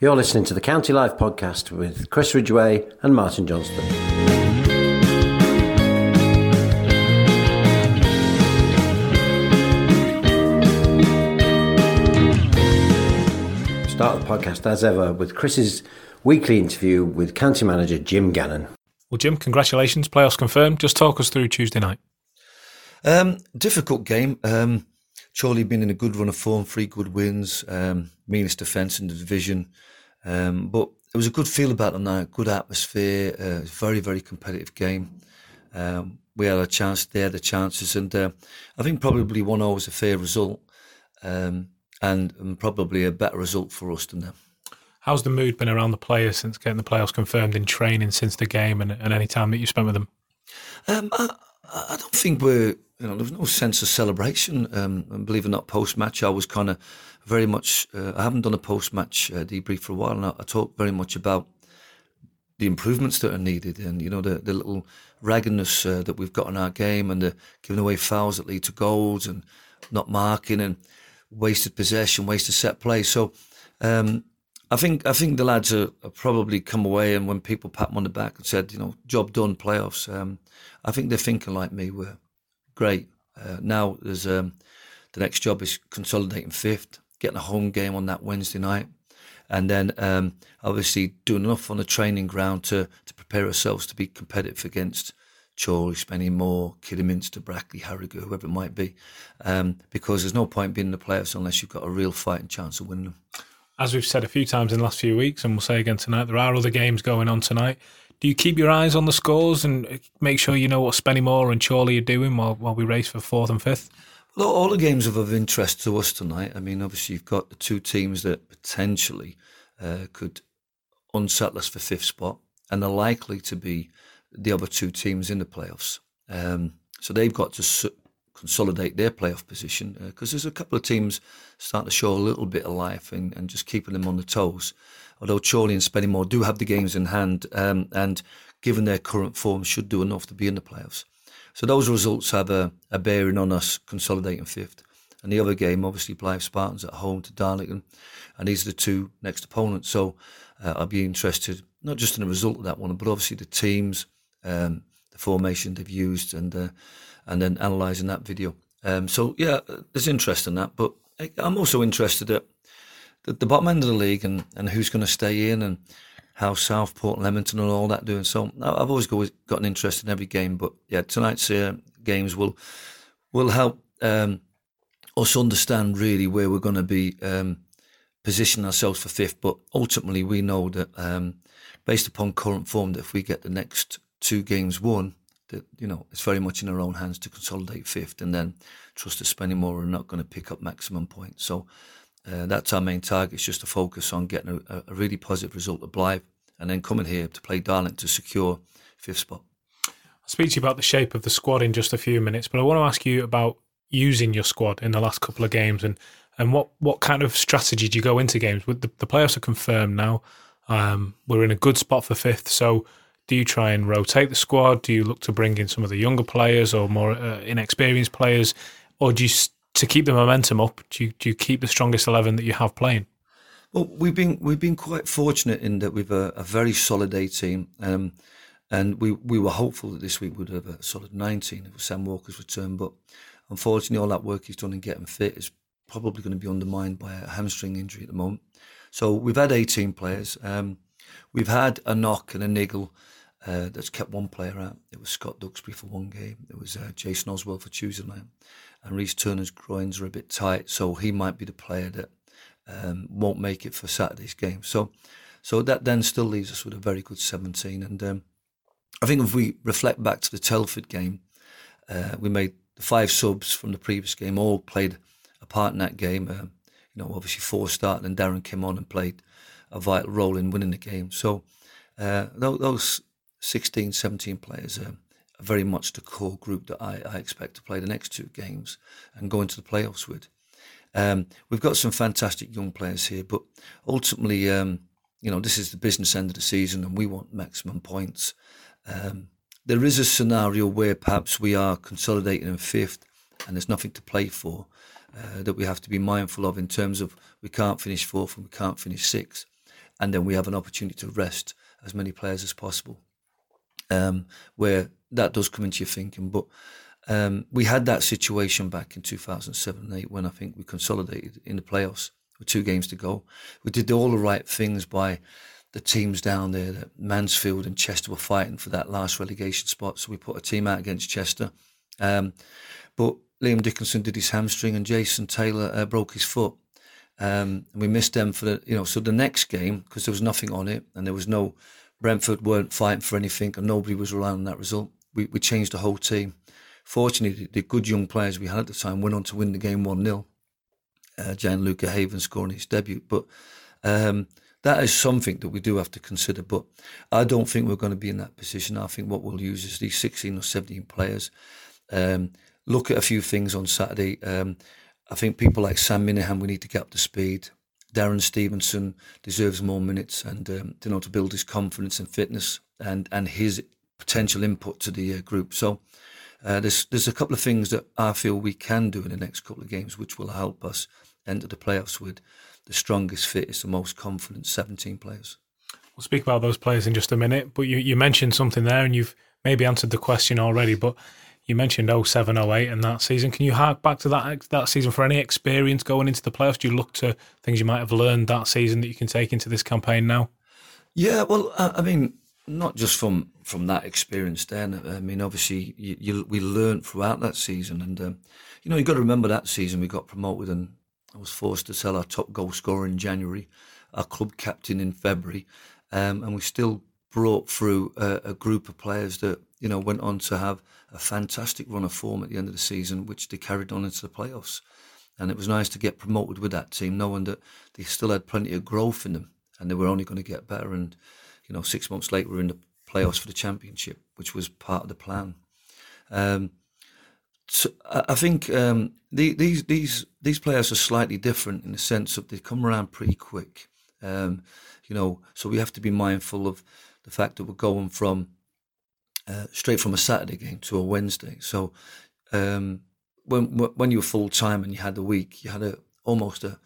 You're listening to the County Life podcast with Chris Ridgway and Martin Johnston. Start the podcast as ever with Chris's weekly interview with County Manager Jim Gannon. Well, Jim, congratulations. Playoffs confirmed. Just talk us through Tuesday night. Um, difficult game. Um, Chorley been in a good run of form, three good wins, um, meanest defence in the division. Um, but it was a good feel about the night, good atmosphere, uh, very, very competitive game. Um, we had a chance, they had the chances, and uh, I think probably 1 0 was a fair result, um, and, and, probably a better result for us than them. How's the mood been around the players since getting the playoffs confirmed in training since the game and, and any time that you spent with them? Um, I, I, don't think we're, you know, there's no sense of celebration. Um, and believe it or not, post match, I was kind of very much. Uh, I haven't done a post match uh, debrief for a while, and I, I talk very much about the improvements that are needed, and you know the the little raggedness uh, that we've got in our game, and the giving away fouls that lead to goals, and not marking, and wasted possession, wasted set play. So. Um, I think I think the lads are, are, probably come away, and when people pat them on the back and said, you know, job done, playoffs. Um, I think they're thinking like me. We're great. Uh, now there's um, the next job is consolidating fifth getting a home game on that Wednesday night, and then um, obviously doing enough on the training ground to to prepare ourselves to be competitive against Chorley, Spennymoor, Kidderminster, Brackley, Harrogate, whoever it might be, um, because there's no point being in the playoffs unless you've got a real fighting chance of winning them. As we've said a few times in the last few weeks, and we'll say again tonight, there are other games going on tonight. Do you keep your eyes on the scores and make sure you know what Spennymoor and Chorley are doing while, while we race for fourth and fifth? Well, all the games are of interest to us tonight. I mean, obviously, you've got the two teams that potentially uh, could unsettle us for fifth spot, and they're likely to be the other two teams in the playoffs. Um, so they've got to su- consolidate their playoff position because uh, there's a couple of teams starting to show a little bit of life and, and just keeping them on the toes. Although Chorley and Spennymoor do have the games in hand, um, and given their current form, should do enough to be in the playoffs. So those results have a, a bearing on us consolidating fifth. And the other game, obviously, Blyth Spartans at home to Darlington. And these are the two next opponents. So uh, I'll be interested, not just in the result of that one, but obviously the teams, um, the formation they've used, and uh, and then analysing that video. Um, so, yeah, there's interest in that. But I'm also interested at the, the bottom end of the league and, and who's going to stay in and how Southport, Leamington, and all that doing. So I've always got an interest in every game, but yeah, tonight's uh, games will will help um, us understand really where we're going to be um, positioning ourselves for fifth. But ultimately, we know that um, based upon current form, that if we get the next two games won, that you know it's very much in our own hands to consolidate fifth, and then trust that Spennymoor are not going to pick up maximum points. So uh, that's our main target, is just to focus on getting a, a, really positive result at Blyth and then coming here to play Darling to secure fifth spot. I'll speak to you about the shape of the squad in just a few minutes, but I want to ask you about using your squad in the last couple of games and, and what, what kind of strategy do you go into games? The, the playoffs are confirmed now. Um, we're in a good spot for fifth. So do you try and rotate the squad? Do you look to bring in some of the younger players or more uh, inexperienced players? Or do you to keep the momentum up, do you, do you keep the strongest eleven that you have playing? Well, we've been we've been quite fortunate in that we've a, a very solid A team, um, and we, we were hopeful that this week would have a solid nineteen if Sam Walker's return. But unfortunately, all that work he's done in getting fit is probably going to be undermined by a hamstring injury at the moment. So we've had 18 players. Um, we've had a knock and a niggle uh, that's kept one player out. It was Scott Duxbury for one game. It was uh, Jason Oswell for Tuesday night and Reese Turner's groins are a bit tight, so he might be the player that um, won't make it for Saturday's game. So, so that then still leaves us with a very good 17. And um, I think if we reflect back to the Telford game, uh, we made the five subs from the previous game all played a part in that game. Uh, you know, obviously four started, and Darren came on and played a vital role in winning the game. So uh, those 16, 17 players. are very much the core group that I, I expect to play the next two games and go into the playoffs with. Um, we've got some fantastic young players here, but ultimately, um, you know, this is the business end of the season and we want maximum points. Um, there is a scenario where perhaps we are consolidating in fifth and there's nothing to play for uh, that we have to be mindful of in terms of we can't finish fourth and we can't finish sixth. and then we have an opportunity to rest as many players as possible. Um, where that does come into your thinking, but um, we had that situation back in 2007 and 8 when I think we consolidated in the playoffs with two games to go. We did all the right things by the teams down there that Mansfield and Chester were fighting for that last relegation spot. So we put a team out against Chester. Um, but Liam Dickinson did his hamstring and Jason Taylor uh, broke his foot. Um, and we missed them for the, you know, so the next game, because there was nothing on it and there was no, Brentford weren't fighting for anything and nobody was relying on that result. We, we changed the whole team. Fortunately, the good young players we had at the time went on to win the game 1 0. Uh, Gianluca Havern scoring his debut. But um, that is something that we do have to consider. But I don't think we're going to be in that position. I think what we'll use is these 16 or 17 players. Um, look at a few things on Saturday. Um, I think people like Sam Minihan, we need to get up to speed. Darren Stevenson deserves more minutes and um, you know to build his confidence and fitness and and his potential input to the uh, group. So uh, there's there's a couple of things that I feel we can do in the next couple of games, which will help us enter the playoffs with the strongest, fittest, the most confident 17 players. We'll speak about those players in just a minute, but you, you mentioned something there, and you've maybe answered the question already. But you mentioned 07, 08 and that season. Can you hark back to that that season for any experience going into the playoffs? Do you look to things you might have learned that season that you can take into this campaign now? Yeah, well, I mean, not just from from that experience. Then, I mean, obviously, you, you, we learned throughout that season, and um, you know, you got to remember that season we got promoted, and I was forced to sell our top goal scorer in January, our club captain in February, um, and we still brought through a, a group of players that you know went on to have a fantastic run of form at the end of the season, which they carried on into the playoffs. And it was nice to get promoted with that team, knowing that they still had plenty of growth in them and they were only going to get better. And, you know, six months later, we're in the playoffs for the championship, which was part of the plan. Um, so I think um, the, these these these players are slightly different in the sense of they come around pretty quick. Um, you know, so we have to be mindful of the fact that we're going from uh, straight from a Saturday game to a Wednesday. So um, when when you were full time and you had the week, you had a almost a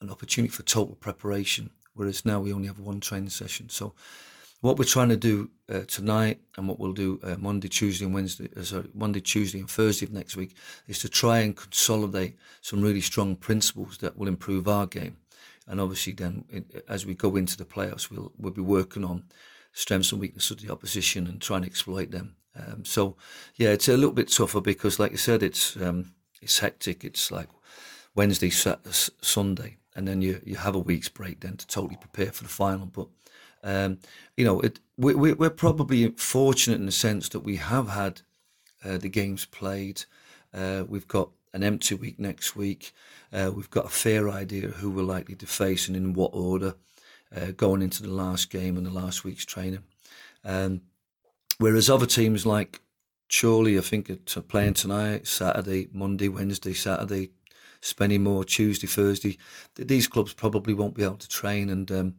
an opportunity for total preparation. Whereas now we only have one training session. So what we're trying to do uh, tonight and what we'll do uh, Monday, Tuesday, and Wednesday, uh, sorry, Monday, Tuesday, and Thursday of next week is to try and consolidate some really strong principles that will improve our game. And obviously, then as we go into the playoffs, we'll we'll be working on strengths and weaknesses of the opposition and try and exploit them. Um, so, yeah, it's a little bit tougher because, like I said, it's um, it's hectic. It's like Wednesday, Saturday, Sunday, and then you you have a week's break then to totally prepare for the final. But um, you know, it we, we're probably fortunate in the sense that we have had uh, the games played. Uh, we've got an empty week next week. Uh, we've got a fair idea who we're likely to face and in what order uh, going into the last game and the last week's training. Um, whereas other teams like Chorley, I think, are playing tonight, Saturday, Monday, Wednesday, Saturday, Spennymoor Tuesday, Thursday. These clubs probably won't be able to train, and um,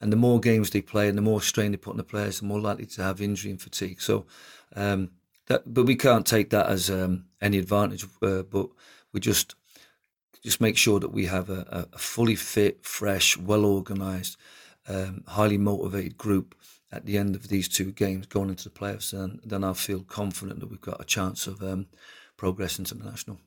and the more games they play and the more strain they put on the players, the more likely to have injury and fatigue. So, um, that, but we can't take that as um, any advantage. Uh, but we just just make sure that we have a, a fully fit, fresh, well organised, um, highly motivated group at the end of these two games going into the playoffs, and then I feel confident that we've got a chance of um, progressing to the national.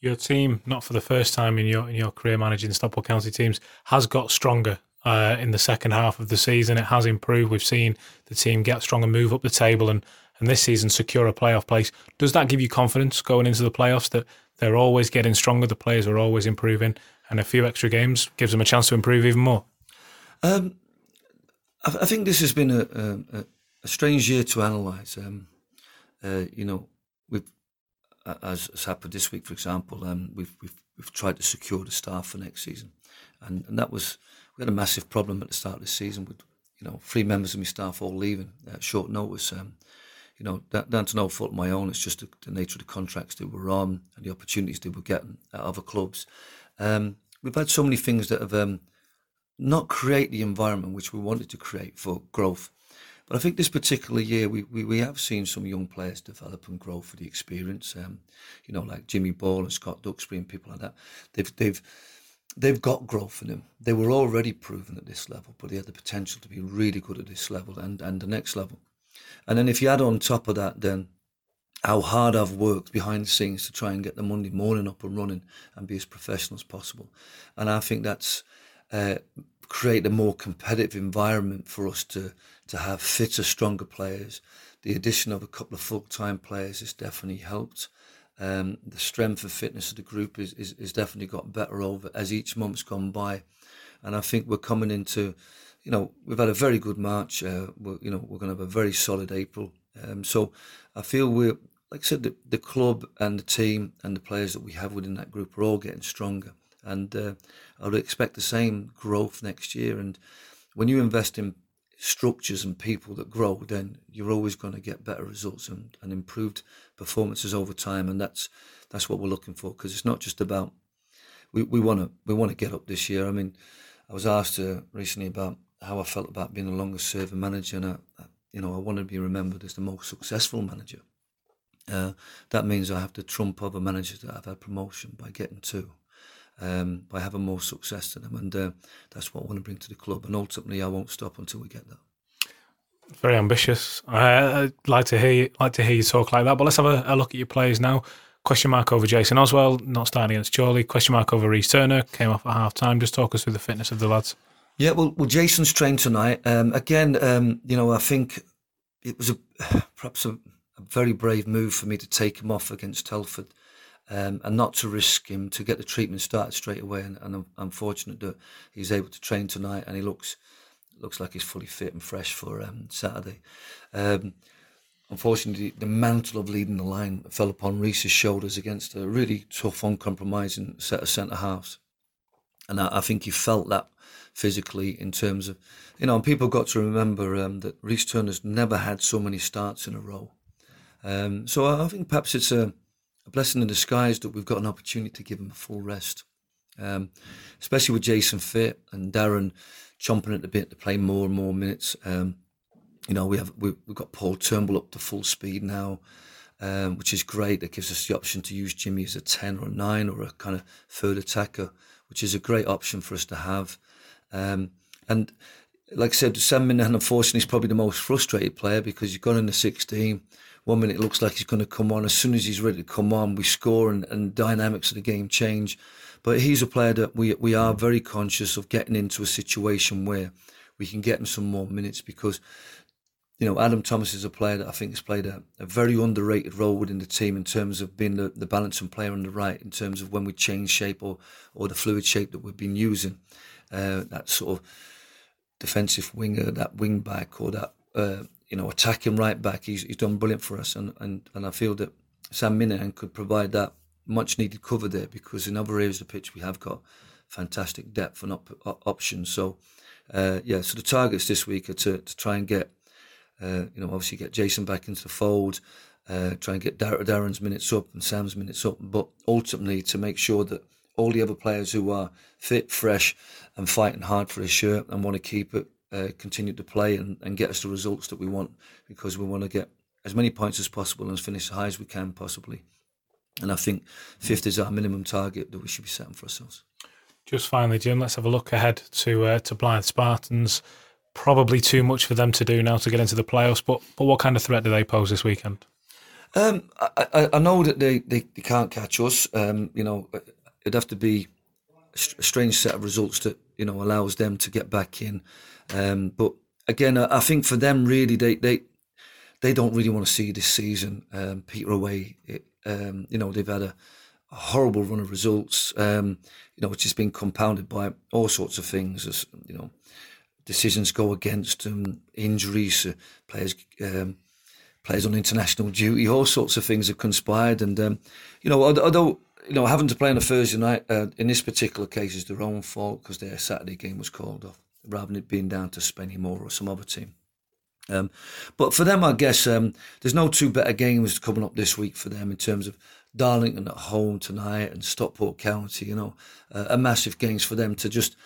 Your team, not for the first time in your in your career managing Stockport County teams, has got stronger uh, in the second half of the season. It has improved. We've seen the team get stronger, move up the table, and and this season secure a playoff place. Does that give you confidence going into the playoffs that they're always getting stronger. The players are always improving, and a few extra games gives them a chance to improve even more. Um, I, I, think this has been a, a, a strange year to analyse. Um, uh, you know, we've as, as, happened this week, for example, um, we've, we've we've tried to secure the staff for next season, and and that was we had a massive problem at the start of the season with you know three members of my staff all leaving at short notice. Um, you know, down to no fault of my own. It's just the, the, nature of the contracts that we're on and the opportunities that we're getting at other clubs. Um, we've had so many things that have um, not create the environment which we wanted to create for growth. But I think this particular year, we, we, we have seen some young players develop and grow for the experience. Um, you know, like Jimmy Ball and Scott Duxbury and people like that. They've they've they've got growth in them. They were already proven at this level, but they had the potential to be really good at this level and, and the next level. And then if you add on top of that, then how hard I've worked behind the scenes to try and get the Monday morning up and running and be as professional as possible. And I think that's uh, create a more competitive environment for us to to have fitter, stronger players. The addition of a couple of full time players has definitely helped. Um, the strength of fitness of the group is, is, is definitely got better over as each month's gone by, and I think we're coming into, you know, we've had a very good March. Uh, you know, we're going to have a very solid April. Um, so I feel we're, like I said, the, the club and the team and the players that we have within that group are all getting stronger, and uh, I would expect the same growth next year. And when you invest in structures and people that grow, then you're always going to get better results and, and improved performances over time. And that's that's what we're looking for because it's not just about we we want to we want to get up this year. I mean, I was asked uh, recently about how I felt about being the longest serving manager, and I, you know I want to be remembered as the most successful manager. Uh, that means I have to trump other managers that I've had promotion by getting two um, by having more success to them. And uh, that's what I want to bring to the club. And ultimately, I won't stop until we get that. Very ambitious. I'd like to hear you, like to hear you talk like that. But let's have a, a look at your players now. Question mark over Jason Oswell, not starting against Chorley. Question mark over Rhys Turner, came off at half time. Just talk us through the fitness of the lads. Yeah, well, well Jason's trained tonight. Um, again, um, you know, I think it was a perhaps a, a, very brave move for me to take him off against Telford um, and not to risk him to get the treatment started straight away. And, and I'm, I'm, fortunate that he's able to train tonight, and he looks looks like he's fully fit and fresh for um, Saturday. Um, unfortunately, the mantle of leading the line fell upon Reese's shoulders against a really tough, uncompromising set of centre halves, and I, I, think he felt that physically in terms of, you know, and people got to remember um, that Rhys Turner's never had so many starts in a row. Um, so I, I think perhaps it's a a blessing in disguise that we've got an opportunity to give him a full rest. Um, especially with Jason fit and Darren chomping at the bit to play more and more minutes. Um, you know, we have we, have got Paul Turnbull up to full speed now, um, which is great. That gives us the option to use Jimmy as a ten or a nine or a kind of third attacker, which is a great option for us to have. Um, and like I said, Sam Minihan, unfortunately, is probably the most frustrated player because he's gone in the 16 one minute looks like he's going to come on. As soon as he's ready to come on, we score and, and dynamics of the game change. But he's a player that we we are very conscious of getting into a situation where we can get him some more minutes because you know, Adam Thomas is a player that I think has played a, a, very underrated role within the team in terms of being the, the balancing player on the right, in terms of when we change shape or, or the fluid shape that we've been using. Uh, that sort of defensive winger, that wing back, or that uh, you know, attacking right back. He's, he's done brilliant for us, and, and, and I feel that Sam Minihan could provide that much needed cover there because in other areas of the pitch we have got fantastic depth and op- options. So, uh, yeah, so the targets this week are to, to try and get, uh, you know, obviously get Jason back into the fold, uh, try and get Dar- Darren's minutes up and Sam's minutes up, but ultimately to make sure that all the other players who are fit, fresh, and fighting hard for a shirt and want to keep it uh, continue to play and, and get us the results that we want because we want to get as many points as possible and finish as high as we can possibly. And I think fifth is our minimum target that we should be setting for ourselves. Just finally, Jim, let's have a look ahead to uh, to Blyth Spartans. Probably too much for them to do now to get into the playoffs, but but what kind of threat do they pose this weekend? Um, I, I, know that they, they, they can't catch us. Um, you know, it'd have to be a strange set of results that you know allows them to get back in. Um, but again, I, I, think for them, really, they they they don't really want to see this season um, peter away. It, um, you know, they've had a, a horrible run of results. Um, you know, which has been compounded by all sorts of things. As you know, decisions go against them, injuries, uh, players. Um, players on international duty, all sorts of things have conspired, and um, you know, although you know, having to play on a Thursday night uh, in this particular case is their own fault because their Saturday game was called off rather than it being down to Spennymoor or some other team. Um, but for them, I guess um, there's no two better games coming up this week for them in terms of Darlington at home tonight and Stockport County. You know, uh, massive games for them to just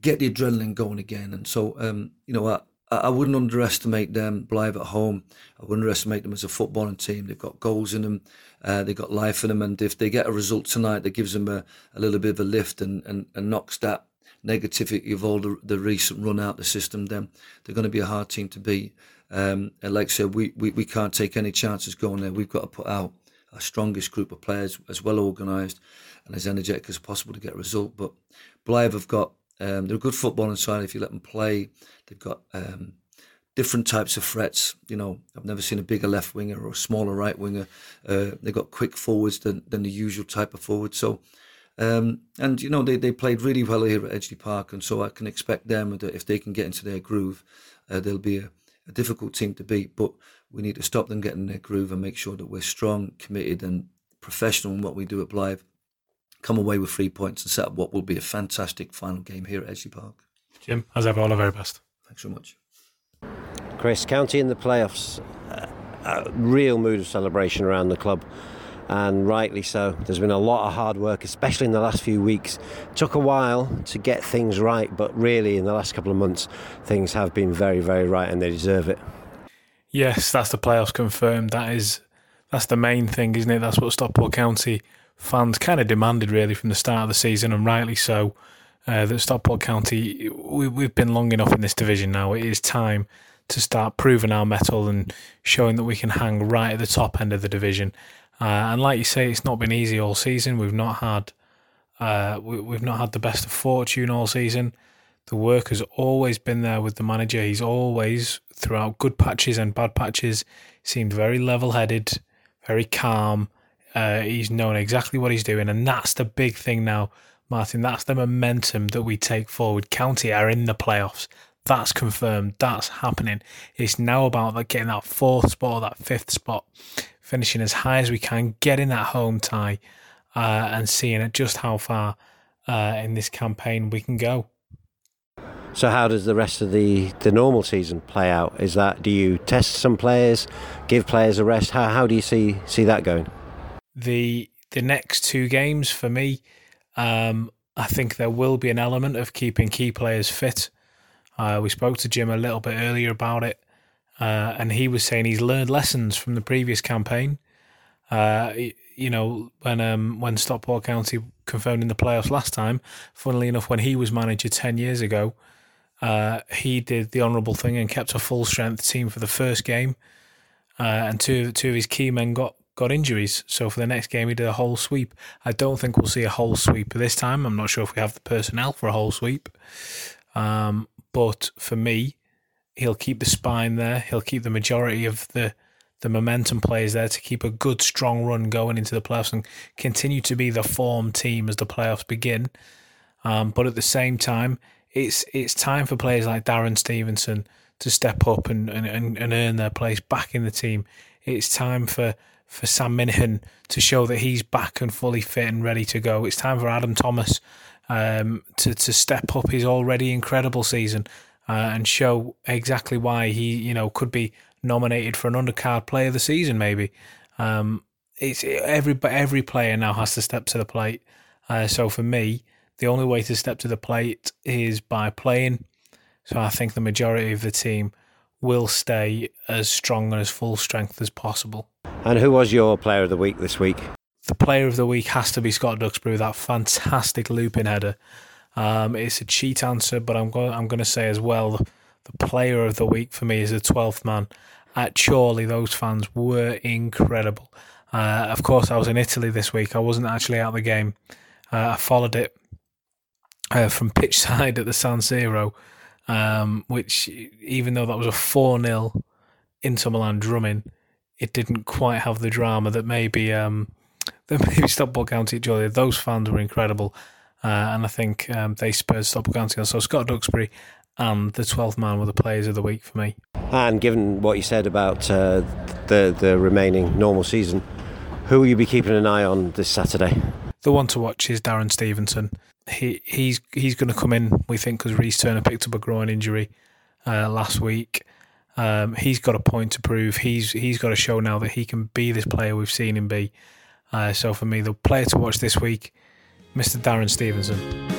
get the adrenaline going again. And so, um, you know, I, I wouldn't underestimate them. Blyth at home, I wouldn't underestimate them as a footballing team. They've got goals in them, uh, they've got life in them, and if they get a result tonight that gives them a, a little bit of a lift and, and, and knocks that negativity of all the, the recent run out the system, then they're going to be a hard team to beat. Um, and like I said, we, we, we can't take any chances going there. We've got to put out our strongest group of players, as well organised and as energetic as possible to get a result. But Blyth have got um, they're a good footballing side if you let them play. They've got um, different types of threats. You know, I've never seen a bigger left winger or a smaller right winger. Uh, they've got quick forwards than, than the usual type of forward. So, um, and you know, they, they played really well here at Edgeley Park, and so I can expect them that if they can get into their groove, uh, they'll be a, a difficult team to beat. But we need to stop them getting their groove and make sure that we're strong, committed, and professional in what we do at Blyth come away with three points and set up what will be a fantastic final game here at Edgeley Park. Jim, as ever, all the very best. Thanks so much. Chris, County in the playoffs, uh, a real mood of celebration around the club, and rightly so. There's been a lot of hard work, especially in the last few weeks. Took a while to get things right, but really, in the last couple of months, things have been very, very right, and they deserve it. Yes, that's the playoffs confirmed. That is, that's the main thing, isn't it? That's what Stockport County fans kind of demanded really from the start of the season, and rightly so. Uh, that Stockport County, we, we've been long enough in this division now. It is time to start proving our mettle and showing that we can hang right at the top end of the division. Uh, and like you say, it's not been easy all season. We've not had uh, we, have not had the best of fortune all season. The work has always been there with the manager. He's always, throughout good patches and bad patches, seemed very level headed, very calm, uh, he's known exactly what he's doing, and that's the big thing now, Martin. That's the momentum that we take forward. County are in the playoffs. That's confirmed. That's happening. It's now about getting that fourth spot that fifth spot, finishing as high as we can, getting that home tie, uh, and seeing just how far uh, in this campaign we can go. So how does the rest of the, the normal season play out? Is that do you test some players, give players a rest? How how do you see see that going? The the next two games for me, um, I think there will be an element of keeping key players fit. Uh, we spoke to Jim a little bit earlier about it, uh, and he was saying he's learned lessons from the previous campaign. Uh, you know, when um, when Stockport County confirmed in the playoffs last time, funnily enough, when he was manager ten years ago, uh, he did the honourable thing and kept a full strength team for the first game, uh, and two two of his key men got got injuries. So for the next game, he did a whole sweep. I don't think we'll see a whole sweep this time. I'm not sure if we have the personnel for a whole sweep. Um, but for me, he'll keep the spine there. He'll keep the majority of the the momentum players there to keep a good strong run going into the playoffs and continue to be the form team as the playoffs begin. Um, but at the same time, it's it's time for players like Darren Stevenson to step up and, and, and earn their place back in the team. It's time for for Sam Minihan to show that he's back and fully fit and ready to go. It's time for Adam Thomas um, to to step up his already incredible season uh, and show exactly why he you know could be nominated for an undercard player of the season maybe. Um, it's every every player now has to step to the plate. Uh, so for me, the only way to step to the plate is by playing. So I think the majority of the team will stay as strong and as full strength as possible. And who was your player of the week this week? The player of the week has to be Scott Duxbury with that fantastic looping header. Um, it's a cheat answer, but I'm going. I'm going to say as well, the player of the week for me is the twelfth man. At Chorley, those fans were incredible. Uh, of course, I was in Italy this week. I wasn't actually at the game. Uh, I followed it uh, from pitch side at the San Siro, um, which, even though that was a 4 0 Inter Milan drumming, it didn't quite have the drama that maybe um, that maybe Stockport County enjoyed. Those fans were incredible, uh, and I think um, they spurred Stockport County on. So Scott Duxbury and the 12th man were the players of the week for me. And given what you said about uh, the the remaining normal season, who will you be keeping an eye on this Saturday? The one to watch is Darren Stevenson. He he's he's going to come in. We think because Reese Turner picked up a groin injury uh, last week. Um, he's got a point to prove. He's he's got to show now that he can be this player we've seen him be. Uh, so for me, the player to watch this week, Mr. Darren Stevenson.